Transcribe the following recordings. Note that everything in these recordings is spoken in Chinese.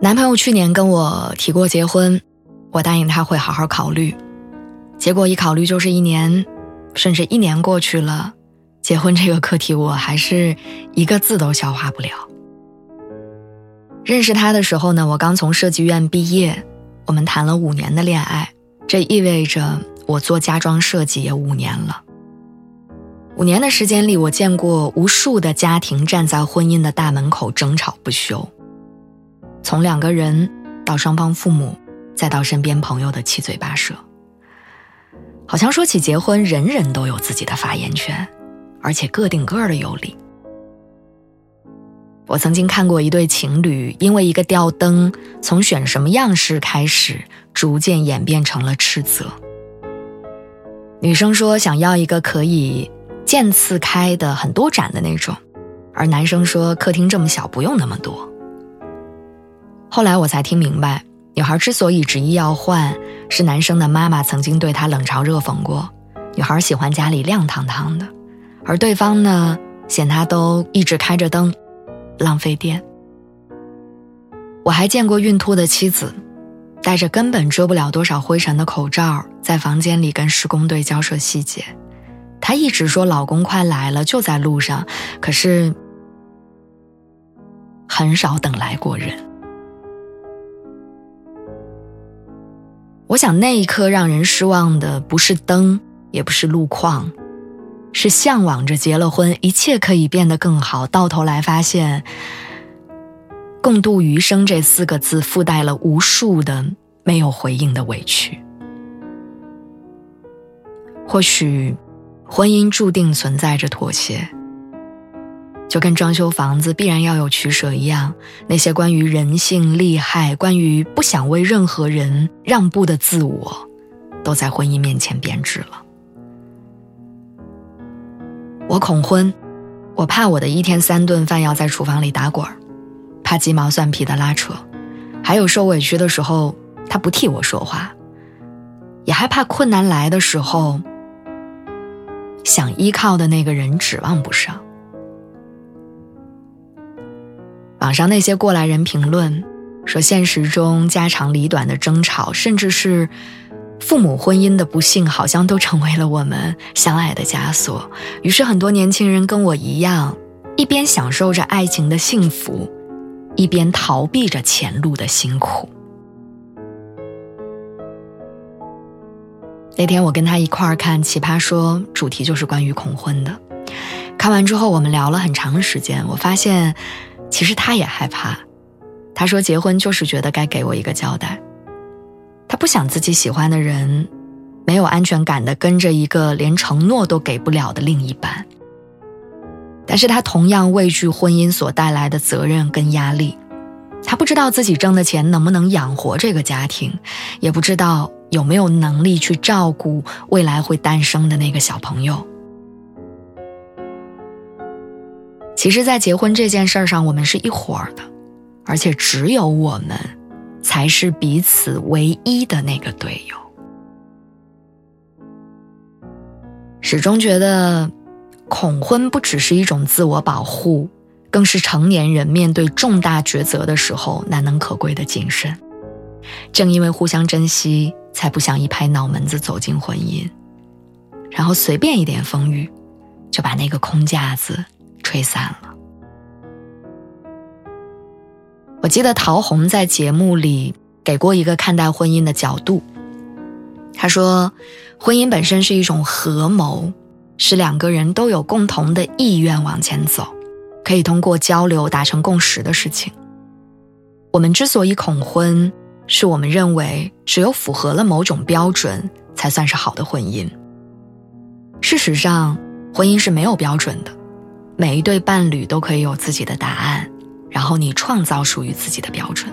男朋友去年跟我提过结婚，我答应他会好好考虑，结果一考虑就是一年，甚至一年过去了，结婚这个课题我还是一个字都消化不了。认识他的时候呢，我刚从设计院毕业，我们谈了五年的恋爱，这意味着我做家装设计也五年了。五年的时间里，我见过无数的家庭站在婚姻的大门口争吵不休。从两个人到双方父母，再到身边朋友的七嘴八舌，好像说起结婚，人人都有自己的发言权，而且个顶个的有理。我曾经看过一对情侣，因为一个吊灯，从选什么样式开始，逐渐演变成了斥责。女生说想要一个可以渐次开的很多盏的那种，而男生说客厅这么小，不用那么多。后来我才听明白，女孩之所以执意要换，是男生的妈妈曾经对她冷嘲热讽过。女孩喜欢家里亮堂堂的，而对方呢，嫌她都一直开着灯，浪费电。我还见过孕吐的妻子，戴着根本遮不了多少灰尘的口罩，在房间里跟施工队交涉细节。她一直说老公快来了，就在路上，可是很少等来过人。想那一刻让人失望的不是灯，也不是路况，是向往着结了婚一切可以变得更好，到头来发现“共度余生”这四个字附带了无数的没有回应的委屈。或许，婚姻注定存在着妥协。就跟装修房子必然要有取舍一样，那些关于人性利害、关于不想为任何人让步的自我，都在婚姻面前变质了。我恐婚，我怕我的一天三顿饭要在厨房里打滚儿怕鸡毛蒜皮的拉扯，还有受委屈的时候他不替我说话，也害怕困难来的时候，想依靠的那个人指望不上。网上那些过来人评论说，现实中家长里短的争吵，甚至是父母婚姻的不幸，好像都成为了我们相爱的枷锁。于是，很多年轻人跟我一样，一边享受着爱情的幸福，一边逃避着前路的辛苦。那天我跟他一块儿看《奇葩说》，主题就是关于恐婚的。看完之后，我们聊了很长时间，我发现。其实他也害怕，他说结婚就是觉得该给我一个交代，他不想自己喜欢的人没有安全感的跟着一个连承诺都给不了的另一半。但是他同样畏惧婚姻所带来的责任跟压力，他不知道自己挣的钱能不能养活这个家庭，也不知道有没有能力去照顾未来会诞生的那个小朋友。其实，在结婚这件事儿上，我们是一伙儿的，而且只有我们，才是彼此唯一的那个队友。始终觉得，恐婚不只是一种自我保护，更是成年人面对重大抉择的时候难能可贵的谨慎。正因为互相珍惜，才不想一拍脑门子走进婚姻，然后随便一点风雨，就把那个空架子。吹散了。我记得陶虹在节目里给过一个看待婚姻的角度。他说，婚姻本身是一种合谋，是两个人都有共同的意愿往前走，可以通过交流达成共识的事情。我们之所以恐婚，是我们认为只有符合了某种标准，才算是好的婚姻。事实上，婚姻是没有标准的。每一对伴侣都可以有自己的答案，然后你创造属于自己的标准。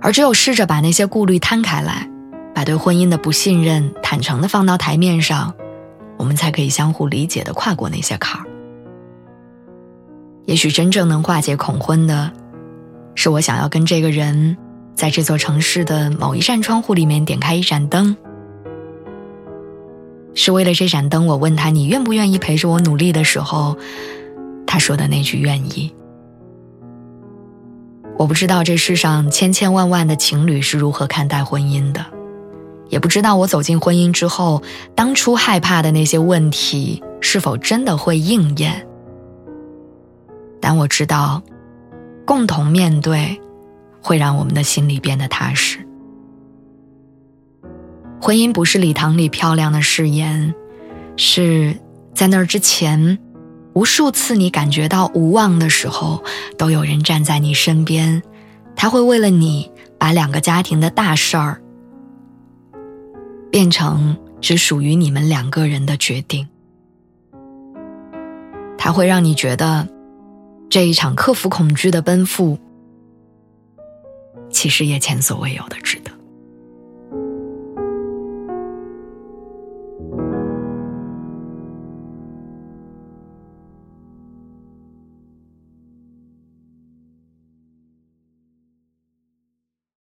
而只有试着把那些顾虑摊开来，把对婚姻的不信任坦诚的放到台面上，我们才可以相互理解的跨过那些坎儿。也许真正能化解恐婚的，是我想要跟这个人，在这座城市的某一扇窗户里面点开一盏灯，是为了这盏灯，我问他你愿不愿意陪着我努力的时候，他说的那句愿意。我不知道这世上千千万万的情侣是如何看待婚姻的，也不知道我走进婚姻之后，当初害怕的那些问题是否真的会应验。但我知道，共同面对，会让我们的心里变得踏实。婚姻不是礼堂里漂亮的誓言，是在那儿之前。无数次，你感觉到无望的时候，都有人站在你身边，他会为了你把两个家庭的大事儿变成只属于你们两个人的决定。他会让你觉得，这一场克服恐惧的奔赴，其实也前所未有的值。